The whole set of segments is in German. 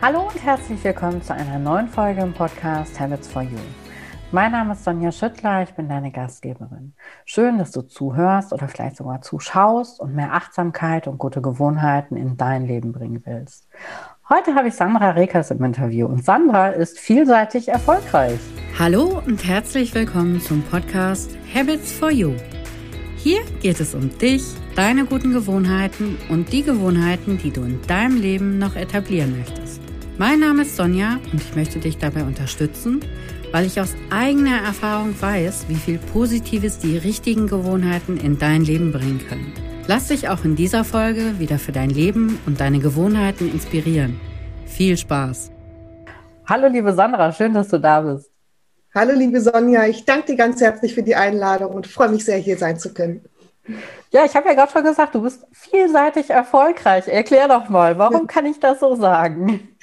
Hallo und herzlich willkommen zu einer neuen Folge im Podcast Habits for You. Mein Name ist Sonja Schüttler, ich bin deine Gastgeberin. Schön, dass du zuhörst oder vielleicht sogar zuschaust und mehr Achtsamkeit und gute Gewohnheiten in dein Leben bringen willst. Heute habe ich Sandra Rekers im Interview und Sandra ist vielseitig erfolgreich. Hallo und herzlich willkommen zum Podcast Habits for You. Hier geht es um dich, deine guten Gewohnheiten und die Gewohnheiten, die du in deinem Leben noch etablieren möchtest. Mein Name ist Sonja und ich möchte dich dabei unterstützen, weil ich aus eigener Erfahrung weiß, wie viel Positives die richtigen Gewohnheiten in dein Leben bringen können. Lass dich auch in dieser Folge wieder für dein Leben und deine Gewohnheiten inspirieren. Viel Spaß! Hallo liebe Sandra, schön, dass du da bist. Hallo liebe Sonja, ich danke dir ganz herzlich für die Einladung und freue mich sehr, hier sein zu können. Ja, ich habe ja gerade schon gesagt, du bist vielseitig erfolgreich. Erklär doch mal, warum kann ich das so sagen?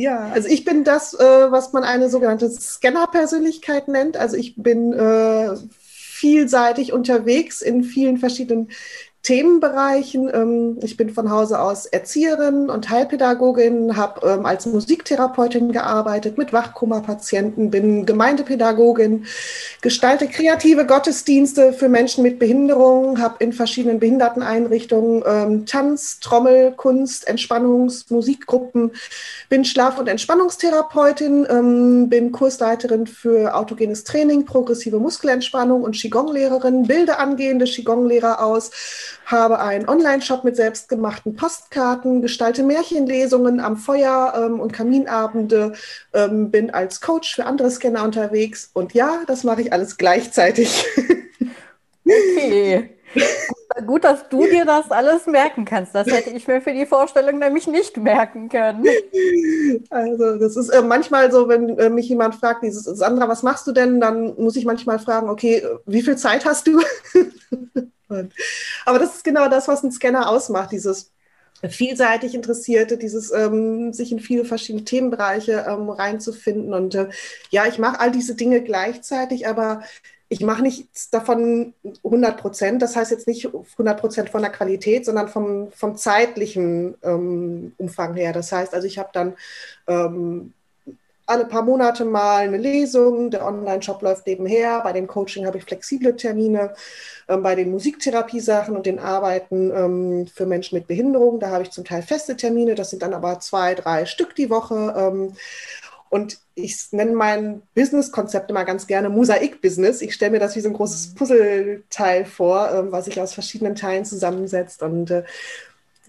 Ja, also ich bin das, äh, was man eine sogenannte Scanner-Persönlichkeit nennt. Also ich bin äh, vielseitig unterwegs in vielen verschiedenen Themenbereichen. Ähm, ich bin von Hause aus Erzieherin und Heilpädagogin, habe ähm, als Musiktherapeutin gearbeitet mit Wachkoma-Patienten, bin Gemeindepädagogin, gestalte kreative Gottesdienste für Menschen mit Behinderungen, habe in verschiedenen Behinderteneinrichtungen ähm, Tanz, Trommel, Kunst, Entspannungs-, Musikgruppen, bin Schlaf- und Entspannungstherapeutin, bin Kursleiterin für autogenes Training, progressive Muskelentspannung und Qigong-Lehrerin, bilde angehende Qigong-Lehrer aus habe einen Online-Shop mit selbstgemachten Postkarten, gestalte Märchenlesungen am Feuer ähm, und Kaminabende, ähm, bin als Coach für andere Scanner unterwegs und ja, das mache ich alles gleichzeitig. Okay. Gut, dass du dir das alles merken kannst. Das hätte ich mir für die Vorstellung nämlich nicht merken können. Also, das ist äh, manchmal so, wenn äh, mich jemand fragt, dieses Sandra, was machst du denn? Dann muss ich manchmal fragen, okay, wie viel Zeit hast du? Aber das ist genau das, was ein Scanner ausmacht, dieses vielseitig Interessierte, dieses ähm, sich in viele verschiedene Themenbereiche ähm, reinzufinden. Und äh, ja, ich mache all diese Dinge gleichzeitig, aber ich mache nichts davon 100 Prozent. Das heißt jetzt nicht 100 Prozent von der Qualität, sondern vom, vom zeitlichen ähm, Umfang her. Das heißt also, ich habe dann ähm, alle paar Monate mal eine Lesung. Der Online-Shop läuft nebenher. Bei dem Coaching habe ich flexible Termine. Ähm, bei den Musiktherapisachen und den Arbeiten ähm, für Menschen mit Behinderung, da habe ich zum Teil feste Termine. Das sind dann aber zwei, drei Stück die Woche. Ähm, und ich nenne mein Business-Konzept immer ganz gerne Mosaik-Business. Ich stelle mir das wie so ein großes Puzzleteil vor, was sich aus verschiedenen Teilen zusammensetzt. Und äh,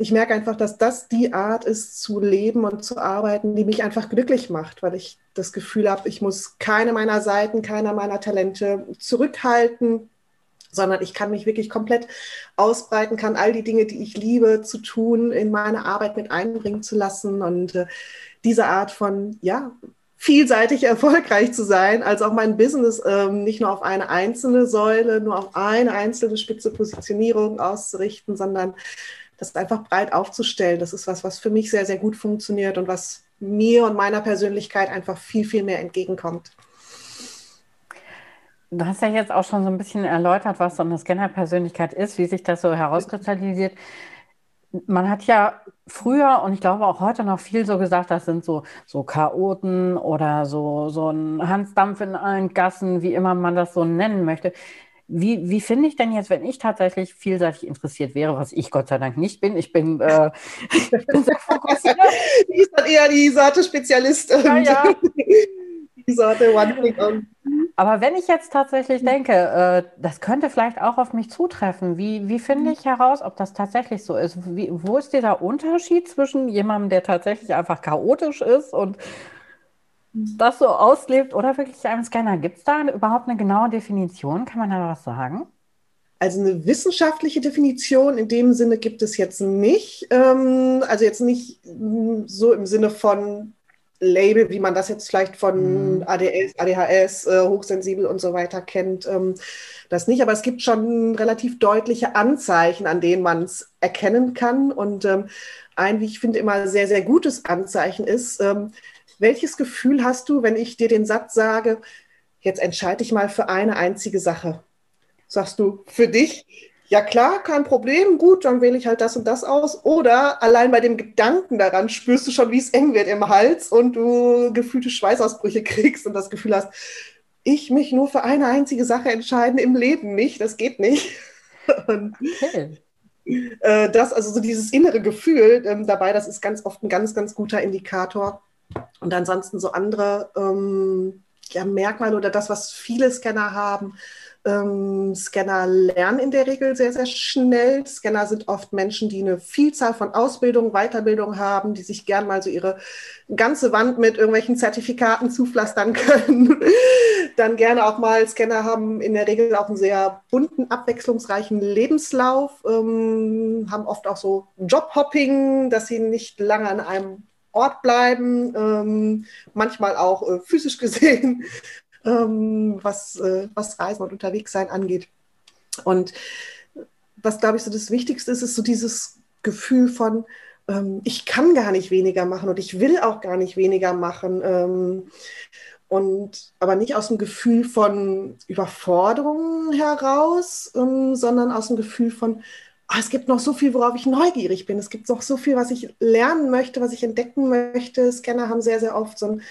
ich merke einfach, dass das die Art ist zu leben und zu arbeiten, die mich einfach glücklich macht, weil ich das Gefühl habe, ich muss keine meiner Seiten, keiner meiner Talente zurückhalten, sondern ich kann mich wirklich komplett ausbreiten, kann all die Dinge, die ich liebe, zu tun, in meine Arbeit mit einbringen zu lassen und äh, diese Art von, ja, vielseitig erfolgreich zu sein, als auch mein Business ähm, nicht nur auf eine einzelne Säule, nur auf eine einzelne spitze Positionierung auszurichten, sondern das einfach breit aufzustellen, das ist was, was für mich sehr, sehr gut funktioniert und was mir und meiner Persönlichkeit einfach viel, viel mehr entgegenkommt. Du hast ja jetzt auch schon so ein bisschen erläutert, was so eine Scanner-Persönlichkeit ist, wie sich das so herauskristallisiert. Man hat ja früher und ich glaube auch heute noch viel so gesagt, das sind so, so Chaoten oder so, so ein Hansdampf in allen Gassen, wie immer man das so nennen möchte. Wie, wie finde ich denn jetzt, wenn ich tatsächlich vielseitig interessiert wäre, was ich Gott sei Dank nicht bin? Ich bin, äh, ich bin sehr fokussiert. Die ist dann eher die Sorte-Spezialistin. Ja, ja. Die Sorte One-Thing-On. Aber wenn ich jetzt tatsächlich denke, äh, das könnte vielleicht auch auf mich zutreffen, wie, wie finde ich heraus, ob das tatsächlich so ist? Wie, wo ist dieser Unterschied zwischen jemandem, der tatsächlich einfach chaotisch ist und das so auslebt oder wirklich einem Scanner. Gibt es da überhaupt eine genaue Definition? Kann man da was sagen? Also eine wissenschaftliche Definition in dem Sinne gibt es jetzt nicht. Ähm, also jetzt nicht so im Sinne von Label, wie man das jetzt vielleicht von mhm. ADS, ADHS, äh, hochsensibel und so weiter kennt. Ähm, das nicht, aber es gibt schon relativ deutliche Anzeichen, an denen man es erkennen kann. Und ähm, ein, wie ich finde, immer sehr, sehr gutes Anzeichen ist, welches Gefühl hast du, wenn ich dir den Satz sage, jetzt entscheide ich mal für eine einzige Sache? Sagst du für dich, ja klar, kein Problem, gut, dann wähle ich halt das und das aus. Oder allein bei dem Gedanken daran spürst du schon, wie es eng wird im Hals und du gefühlte Schweißausbrüche kriegst und das Gefühl hast, ich mich nur für eine einzige Sache entscheiden im Leben nicht, das geht nicht. Und okay. Äh, das, also so dieses innere Gefühl ähm, dabei, das ist ganz oft ein ganz, ganz guter Indikator. Und ansonsten so andere ähm, ja, Merkmale oder das, was viele Scanner haben, ähm, Scanner lernen in der Regel sehr, sehr schnell. Scanner sind oft Menschen, die eine Vielzahl von Ausbildungen, Weiterbildung haben, die sich gern mal so ihre ganze Wand mit irgendwelchen Zertifikaten zupflastern können. Dann gerne auch mal Scanner haben in der Regel auch einen sehr bunten, abwechslungsreichen Lebenslauf, ähm, haben oft auch so Jobhopping, dass sie nicht lange an einem Ort bleiben, ähm, manchmal auch äh, physisch gesehen ähm, was, äh, was Reisen und Unterwegssein angeht. Und was, glaube ich, so das Wichtigste ist, ist so dieses Gefühl von, ähm, ich kann gar nicht weniger machen und ich will auch gar nicht weniger machen. Ähm, und aber nicht aus dem Gefühl von Überforderung heraus, ähm, sondern aus dem Gefühl von, oh, es gibt noch so viel, worauf ich neugierig bin. Es gibt noch so viel, was ich lernen möchte, was ich entdecken möchte. Scanner haben sehr, sehr oft so ein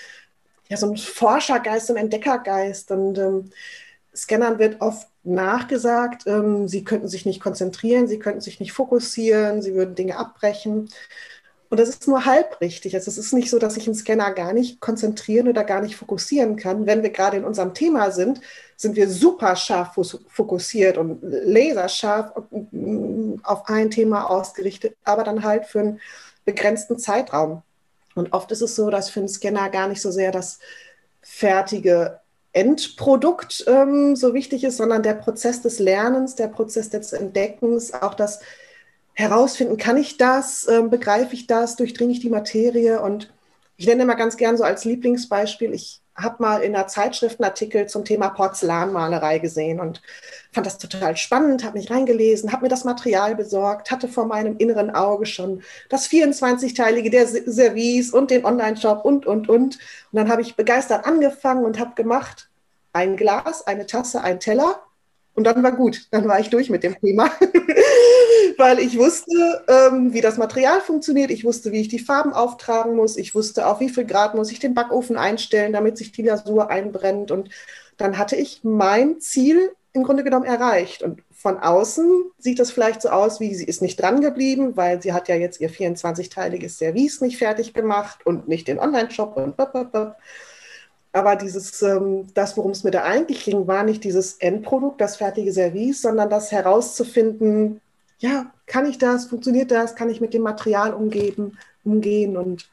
ja, so ein Forschergeist, ein Entdeckergeist. Und ähm, Scannern wird oft nachgesagt, ähm, sie könnten sich nicht konzentrieren, sie könnten sich nicht fokussieren, sie würden Dinge abbrechen. Und das ist nur halb richtig. Also es ist nicht so, dass sich ein Scanner gar nicht konzentrieren oder gar nicht fokussieren kann. Wenn wir gerade in unserem Thema sind, sind wir super scharf fokussiert und laserscharf auf ein Thema ausgerichtet, aber dann halt für einen begrenzten Zeitraum. Und oft ist es so, dass für einen Scanner gar nicht so sehr das fertige Endprodukt ähm, so wichtig ist, sondern der Prozess des Lernens, der Prozess des Entdeckens, auch das Herausfinden, kann ich das, ähm, begreife ich das, durchdringe ich die Materie. Und ich nenne immer ganz gern so als Lieblingsbeispiel, ich habe mal in einer Zeitschrift einen Artikel zum Thema Porzellanmalerei gesehen und fand das total spannend, habe mich reingelesen, habe mir das Material besorgt, hatte vor meinem inneren Auge schon das 24-teilige der Service und den Online-Shop und, und, und. Und dann habe ich begeistert angefangen und habe gemacht, ein Glas, eine Tasse, ein Teller und dann war gut, dann war ich durch mit dem Thema, weil ich wusste, ähm, wie das Material funktioniert, ich wusste, wie ich die Farben auftragen muss, ich wusste, auf wie viel Grad muss ich den Backofen einstellen, damit sich die Lasur einbrennt. Und dann hatte ich mein Ziel im Grunde genommen erreicht. Und von außen sieht das vielleicht so aus, wie sie ist nicht dran geblieben, weil sie hat ja jetzt ihr 24-teiliges Service nicht fertig gemacht und nicht den Online-Shop und blablabla. Aber dieses, ähm, das, worum es mir da eigentlich ging, war nicht dieses Endprodukt, das fertige Service, sondern das herauszufinden, ja, kann ich das, funktioniert das, kann ich mit dem Material umgeben, umgehen und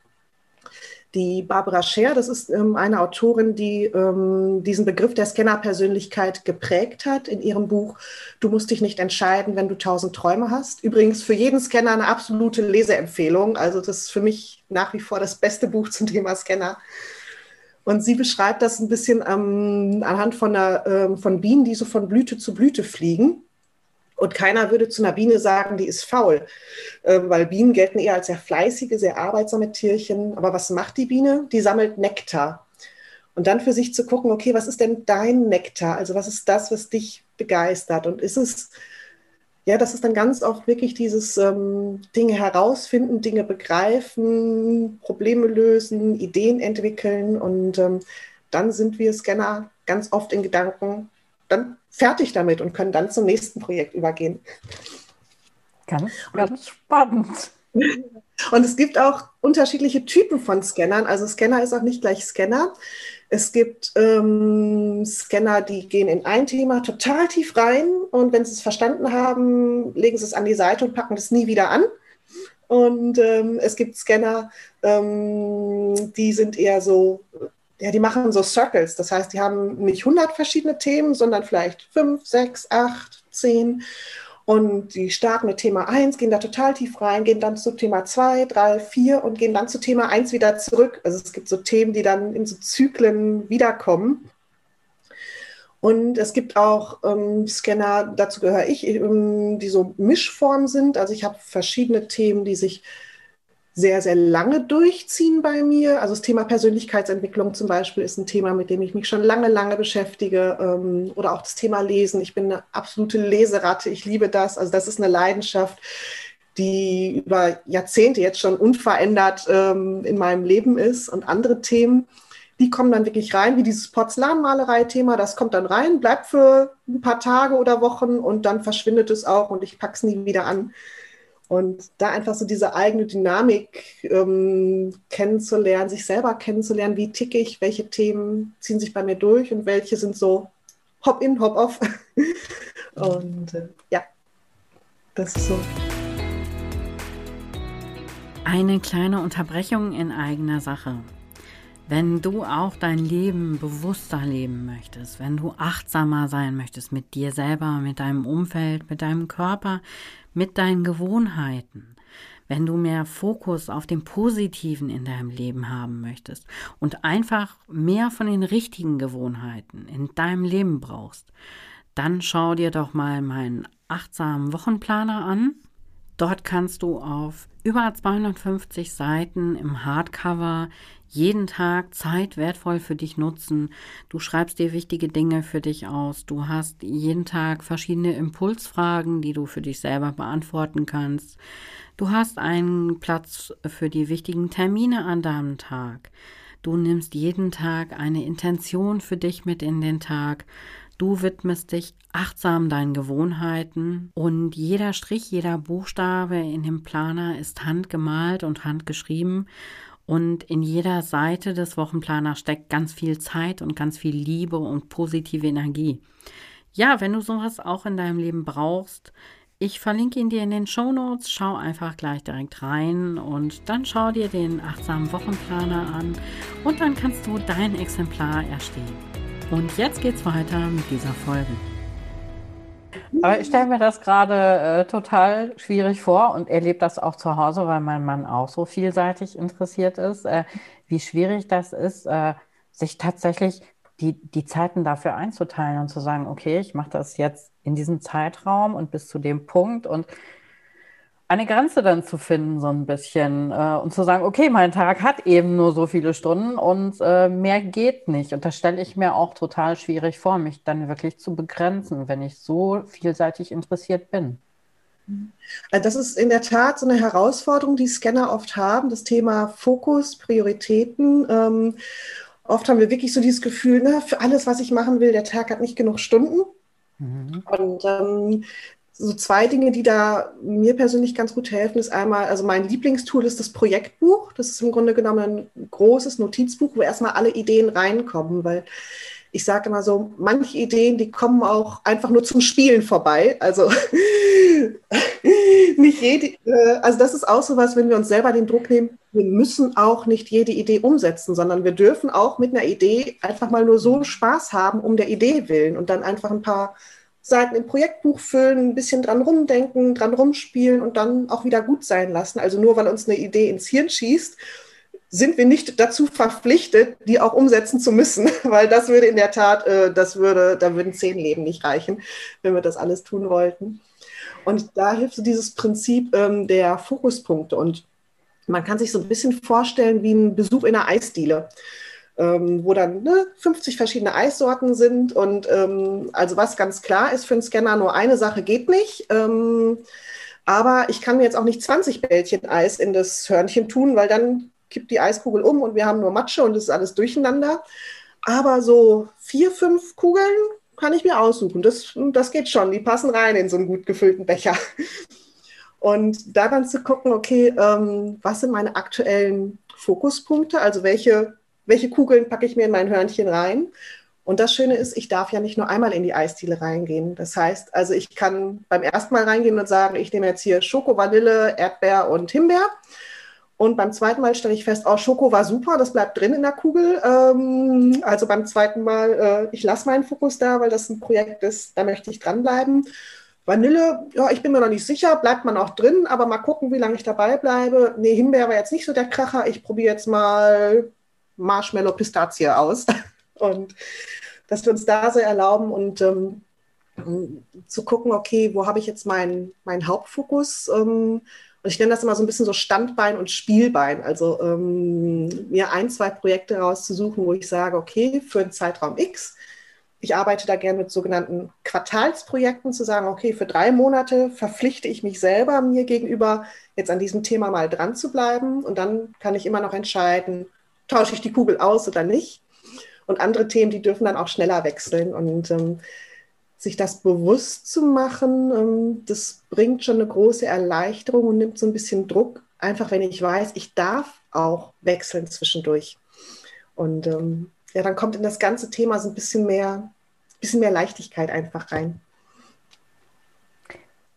die Barbara Scher, das ist ähm, eine Autorin, die ähm, diesen Begriff der Scannerpersönlichkeit geprägt hat in ihrem Buch Du musst dich nicht entscheiden, wenn du tausend Träume hast. Übrigens für jeden Scanner eine absolute Leseempfehlung. Also das ist für mich nach wie vor das beste Buch zum Thema Scanner. Und sie beschreibt das ein bisschen ähm, anhand von, einer, ähm, von Bienen, die so von Blüte zu Blüte fliegen. Und keiner würde zu einer Biene sagen, die ist faul, äh, weil Bienen gelten eher als sehr fleißige, sehr arbeitsame Tierchen. Aber was macht die Biene? Die sammelt Nektar. Und dann für sich zu gucken, okay, was ist denn dein Nektar? Also was ist das, was dich begeistert? Und ist es ja, das ist dann ganz oft wirklich dieses ähm, Dinge herausfinden, Dinge begreifen, Probleme lösen, Ideen entwickeln und ähm, dann sind wir Scanner ganz oft in Gedanken dann fertig damit und können dann zum nächsten Projekt übergehen. Ganz, ganz spannend. Und es gibt auch unterschiedliche Typen von Scannern. Also Scanner ist auch nicht gleich Scanner. Es gibt ähm, Scanner, die gehen in ein Thema total tief rein und wenn sie es verstanden haben, legen sie es an die Seite und packen es nie wieder an. Und ähm, es gibt Scanner, ähm, die sind eher so, ja, die machen so Circles. Das heißt, die haben nicht 100 verschiedene Themen, sondern vielleicht 5, 6, 8, 10. Und die starten mit Thema 1, gehen da total tief rein, gehen dann zu Thema 2, 3, 4 und gehen dann zu Thema 1 wieder zurück. Also es gibt so Themen, die dann in so Zyklen wiederkommen. Und es gibt auch ähm, Scanner, dazu gehöre ich, ähm, die so Mischform sind. Also ich habe verschiedene Themen, die sich sehr, sehr lange durchziehen bei mir. Also das Thema Persönlichkeitsentwicklung zum Beispiel ist ein Thema, mit dem ich mich schon lange, lange beschäftige. Ähm, oder auch das Thema Lesen. Ich bin eine absolute Leseratte. Ich liebe das. Also das ist eine Leidenschaft, die über Jahrzehnte jetzt schon unverändert ähm, in meinem Leben ist. Und andere Themen, die kommen dann wirklich rein, wie dieses Porzellanmalerei-Thema. Das kommt dann rein, bleibt für ein paar Tage oder Wochen und dann verschwindet es auch und ich packe es nie wieder an. Und da einfach so diese eigene Dynamik ähm, kennenzulernen, sich selber kennenzulernen, wie ticke ich, welche Themen ziehen sich bei mir durch und welche sind so hop in, hop off. und äh, ja, das ist so. Eine kleine Unterbrechung in eigener Sache. Wenn du auch dein Leben bewusster leben möchtest, wenn du achtsamer sein möchtest mit dir selber, mit deinem Umfeld, mit deinem Körper, mit deinen Gewohnheiten, wenn du mehr Fokus auf dem Positiven in deinem Leben haben möchtest und einfach mehr von den richtigen Gewohnheiten in deinem Leben brauchst, dann schau dir doch mal meinen achtsamen Wochenplaner an. Dort kannst du auf über 250 Seiten im Hardcover jeden Tag Zeit wertvoll für dich nutzen. Du schreibst dir wichtige Dinge für dich aus. Du hast jeden Tag verschiedene Impulsfragen, die du für dich selber beantworten kannst. Du hast einen Platz für die wichtigen Termine an deinem Tag. Du nimmst jeden Tag eine Intention für dich mit in den Tag. Du widmest dich achtsam deinen Gewohnheiten und jeder Strich, jeder Buchstabe in dem Planer ist handgemalt und handgeschrieben und in jeder Seite des Wochenplaners steckt ganz viel Zeit und ganz viel Liebe und positive Energie. Ja, wenn du sowas auch in deinem Leben brauchst, ich verlinke ihn dir in den Show Notes. Schau einfach gleich direkt rein und dann schau dir den achtsamen Wochenplaner an und dann kannst du dein Exemplar erstellen. Und jetzt geht's weiter mit dieser Folge. Aber ich stelle mir das gerade äh, total schwierig vor und erlebe das auch zu Hause, weil mein Mann auch so vielseitig interessiert ist, äh, wie schwierig das ist, äh, sich tatsächlich die, die Zeiten dafür einzuteilen und zu sagen, okay, ich mache das jetzt in diesem Zeitraum und bis zu dem Punkt und eine Grenze dann zu finden, so ein bisschen äh, und zu sagen, okay, mein Tag hat eben nur so viele Stunden und äh, mehr geht nicht. Und das stelle ich mir auch total schwierig vor, mich dann wirklich zu begrenzen, wenn ich so vielseitig interessiert bin. Also das ist in der Tat so eine Herausforderung, die Scanner oft haben, das Thema Fokus, Prioritäten. Ähm, oft haben wir wirklich so dieses Gefühl, ne, für alles, was ich machen will, der Tag hat nicht genug Stunden. Mhm. Und ähm, so zwei Dinge, die da mir persönlich ganz gut helfen, ist einmal, also mein Lieblingstool ist das Projektbuch. Das ist im Grunde genommen ein großes Notizbuch, wo erstmal alle Ideen reinkommen, weil ich sage immer so, manche Ideen, die kommen auch einfach nur zum Spielen vorbei. Also nicht jede, äh, also das ist auch so was, wenn wir uns selber den Druck nehmen, wir müssen auch nicht jede Idee umsetzen, sondern wir dürfen auch mit einer Idee einfach mal nur so Spaß haben, um der Idee willen und dann einfach ein paar Seiten im Projektbuch füllen, ein bisschen dran rumdenken, dran rumspielen und dann auch wieder gut sein lassen. Also nur weil uns eine Idee ins Hirn schießt, sind wir nicht dazu verpflichtet, die auch umsetzen zu müssen, weil das würde in der Tat, äh, das würde, da würden zehn Leben nicht reichen, wenn wir das alles tun wollten. Und da hilft so dieses Prinzip ähm, der Fokuspunkte und man kann sich so ein bisschen vorstellen wie ein Besuch in einer Eisdiele ähm, wo dann ne, 50 verschiedene Eissorten sind. Und ähm, also was ganz klar ist für einen Scanner, nur eine Sache geht nicht. Ähm, aber ich kann mir jetzt auch nicht 20 Bällchen Eis in das Hörnchen tun, weil dann kippt die Eiskugel um und wir haben nur Matsche und es ist alles durcheinander. Aber so vier, fünf Kugeln kann ich mir aussuchen. Das, das geht schon. Die passen rein in so einen gut gefüllten Becher. Und da dann zu gucken, okay, ähm, was sind meine aktuellen Fokuspunkte? Also welche welche Kugeln packe ich mir in mein Hörnchen rein. Und das Schöne ist, ich darf ja nicht nur einmal in die Eisdiele reingehen. Das heißt, also ich kann beim ersten Mal reingehen und sagen, ich nehme jetzt hier Schoko, Vanille, Erdbeer und Himbeer. Und beim zweiten Mal stelle ich fest, oh, Schoko war super, das bleibt drin in der Kugel. Ähm, also beim zweiten Mal, äh, ich lasse meinen Fokus da, weil das ein Projekt ist, da möchte ich dranbleiben. Vanille, ja, ich bin mir noch nicht sicher, bleibt man auch drin, aber mal gucken, wie lange ich dabei bleibe. Nee, Himbeer war jetzt nicht so der Kracher. Ich probiere jetzt mal Marshmallow Pistazie aus. Und dass wir uns da so erlauben und ähm, zu gucken, okay, wo habe ich jetzt meinen mein Hauptfokus? Ähm, und Und ich nenne das immer so ein bisschen so Standbein und Spielbein. Also ähm, mir ein, zwei Projekte rauszusuchen, wo ich sage, okay, für einen Zeitraum X, ich arbeite da gerne mit sogenannten Quartalsprojekten, zu sagen, okay, für drei Monate verpflichte ich mich selber mir gegenüber, jetzt an diesem Thema mal dran zu bleiben. Und dann kann ich immer noch entscheiden, tausche ich die Kugel aus oder nicht. Und andere Themen, die dürfen dann auch schneller wechseln. Und ähm, sich das bewusst zu machen, ähm, das bringt schon eine große Erleichterung und nimmt so ein bisschen Druck, einfach wenn ich weiß, ich darf auch wechseln zwischendurch. Und ähm, ja, dann kommt in das ganze Thema so ein bisschen mehr, bisschen mehr Leichtigkeit einfach rein.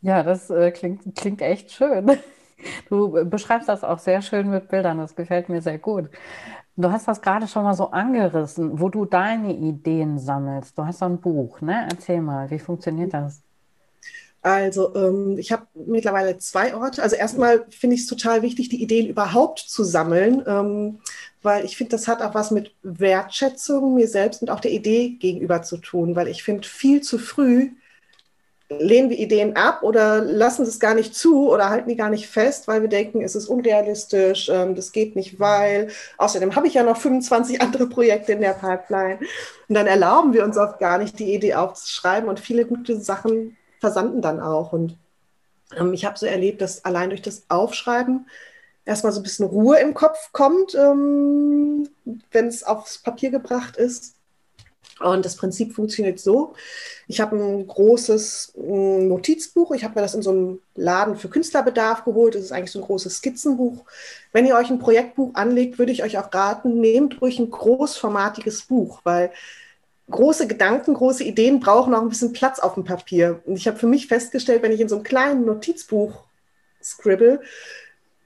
Ja, das äh, klingt, klingt echt schön. Du beschreibst das auch sehr schön mit Bildern, das gefällt mir sehr gut. Du hast das gerade schon mal so angerissen, wo du deine Ideen sammelst. Du hast so ein Buch, ne? Erzähl mal, wie funktioniert das? Also ähm, ich habe mittlerweile zwei Orte. Also erstmal finde ich es total wichtig, die Ideen überhaupt zu sammeln, ähm, weil ich finde, das hat auch was mit Wertschätzung mir selbst und auch der Idee gegenüber zu tun, weil ich finde, viel zu früh lehnen wir Ideen ab oder lassen es gar nicht zu oder halten die gar nicht fest, weil wir denken, es ist unrealistisch, ähm, das geht nicht, weil außerdem habe ich ja noch 25 andere Projekte in der Pipeline. Und dann erlauben wir uns oft gar nicht, die Idee aufzuschreiben und viele gute Sachen versanden dann auch. Und ähm, ich habe so erlebt, dass allein durch das Aufschreiben erstmal so ein bisschen Ruhe im Kopf kommt, ähm, wenn es aufs Papier gebracht ist und das Prinzip funktioniert so. Ich habe ein großes mm, Notizbuch. Ich habe mir das in so einem Laden für Künstlerbedarf geholt. Das ist eigentlich so ein großes Skizzenbuch. Wenn ihr euch ein Projektbuch anlegt, würde ich euch auch raten, nehmt ruhig ein großformatiges Buch, weil große Gedanken, große Ideen brauchen auch ein bisschen Platz auf dem Papier. Und ich habe für mich festgestellt, wenn ich in so einem kleinen Notizbuch scribble,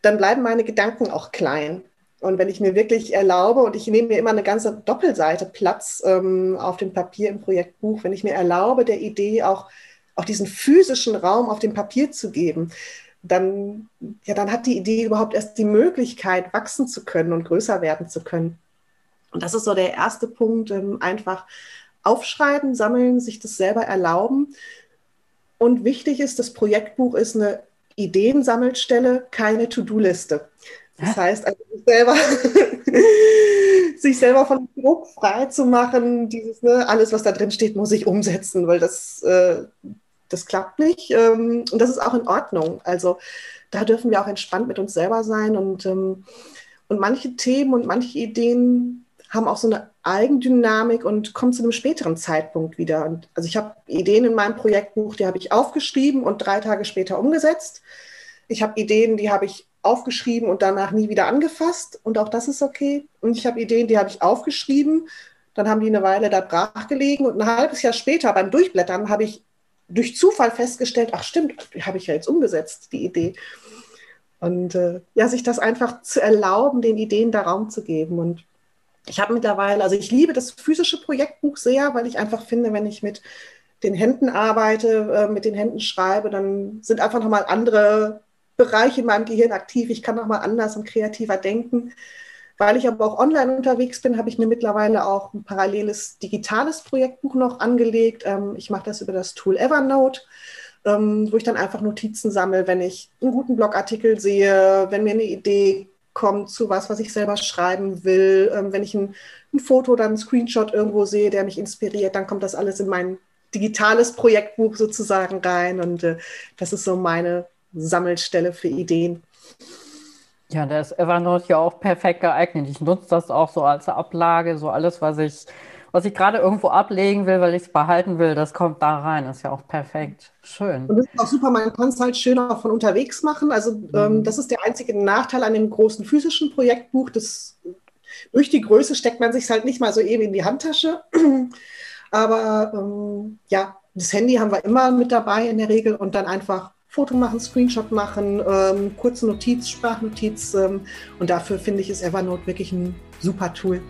dann bleiben meine Gedanken auch klein. Und wenn ich mir wirklich erlaube, und ich nehme mir immer eine ganze Doppelseite Platz ähm, auf dem Papier im Projektbuch, wenn ich mir erlaube, der Idee auch, auch diesen physischen Raum auf dem Papier zu geben, dann, ja, dann hat die Idee überhaupt erst die Möglichkeit, wachsen zu können und größer werden zu können. Und das ist so der erste Punkt, ähm, einfach aufschreiben, sammeln, sich das selber erlauben. Und wichtig ist, das Projektbuch ist eine Ideensammelstelle, keine To-Do-Liste. Das heißt, also sich selber, sich selber von Druck frei zu machen, dieses, ne, alles, was da drin steht, muss ich umsetzen, weil das, äh, das klappt nicht. Ähm, und das ist auch in Ordnung. Also da dürfen wir auch entspannt mit uns selber sein. Und, ähm, und manche Themen und manche Ideen haben auch so eine Eigendynamik und kommen zu einem späteren Zeitpunkt wieder. Und also ich habe Ideen in meinem Projektbuch, die habe ich aufgeschrieben und drei Tage später umgesetzt. Ich habe Ideen, die habe ich aufgeschrieben und danach nie wieder angefasst. Und auch das ist okay. Und ich habe Ideen, die habe ich aufgeschrieben. Dann haben die eine Weile da brach gelegen. Und ein halbes Jahr später beim Durchblättern habe ich durch Zufall festgestellt, ach stimmt, habe ich ja jetzt umgesetzt, die Idee. Und äh, ja, sich das einfach zu erlauben, den Ideen da Raum zu geben. Und ich habe mittlerweile, also ich liebe das physische Projektbuch sehr, weil ich einfach finde, wenn ich mit den Händen arbeite, äh, mit den Händen schreibe, dann sind einfach nochmal andere Bereich in meinem Gehirn aktiv. Ich kann nochmal anders und kreativer denken. Weil ich aber auch online unterwegs bin, habe ich mir mittlerweile auch ein paralleles digitales Projektbuch noch angelegt. Ähm, ich mache das über das Tool Evernote, ähm, wo ich dann einfach Notizen sammle, wenn ich einen guten Blogartikel sehe, wenn mir eine Idee kommt zu was, was ich selber schreiben will, ähm, wenn ich ein, ein Foto oder einen Screenshot irgendwo sehe, der mich inspiriert, dann kommt das alles in mein digitales Projektbuch sozusagen rein. Und äh, das ist so meine Sammelstelle für Ideen. Ja, da ist Evernote ja auch perfekt geeignet. Ich nutze das auch so als Ablage, so alles, was ich, was ich gerade irgendwo ablegen will, weil ich es behalten will, das kommt da rein. Das ist ja auch perfekt. Schön. Und das ist auch super, man kann es halt schön auch von unterwegs machen. Also ähm, mhm. ähm, das ist der einzige Nachteil an dem großen physischen Projektbuch. Das, durch die Größe steckt man sich halt nicht mal so eben in die Handtasche. Aber ähm, ja, das Handy haben wir immer mit dabei in der Regel und dann einfach Foto machen, Screenshot machen, ähm, kurze Notiz, Sprachnotiz. Ähm, und dafür finde ich, ist Evernote wirklich ein super Tool.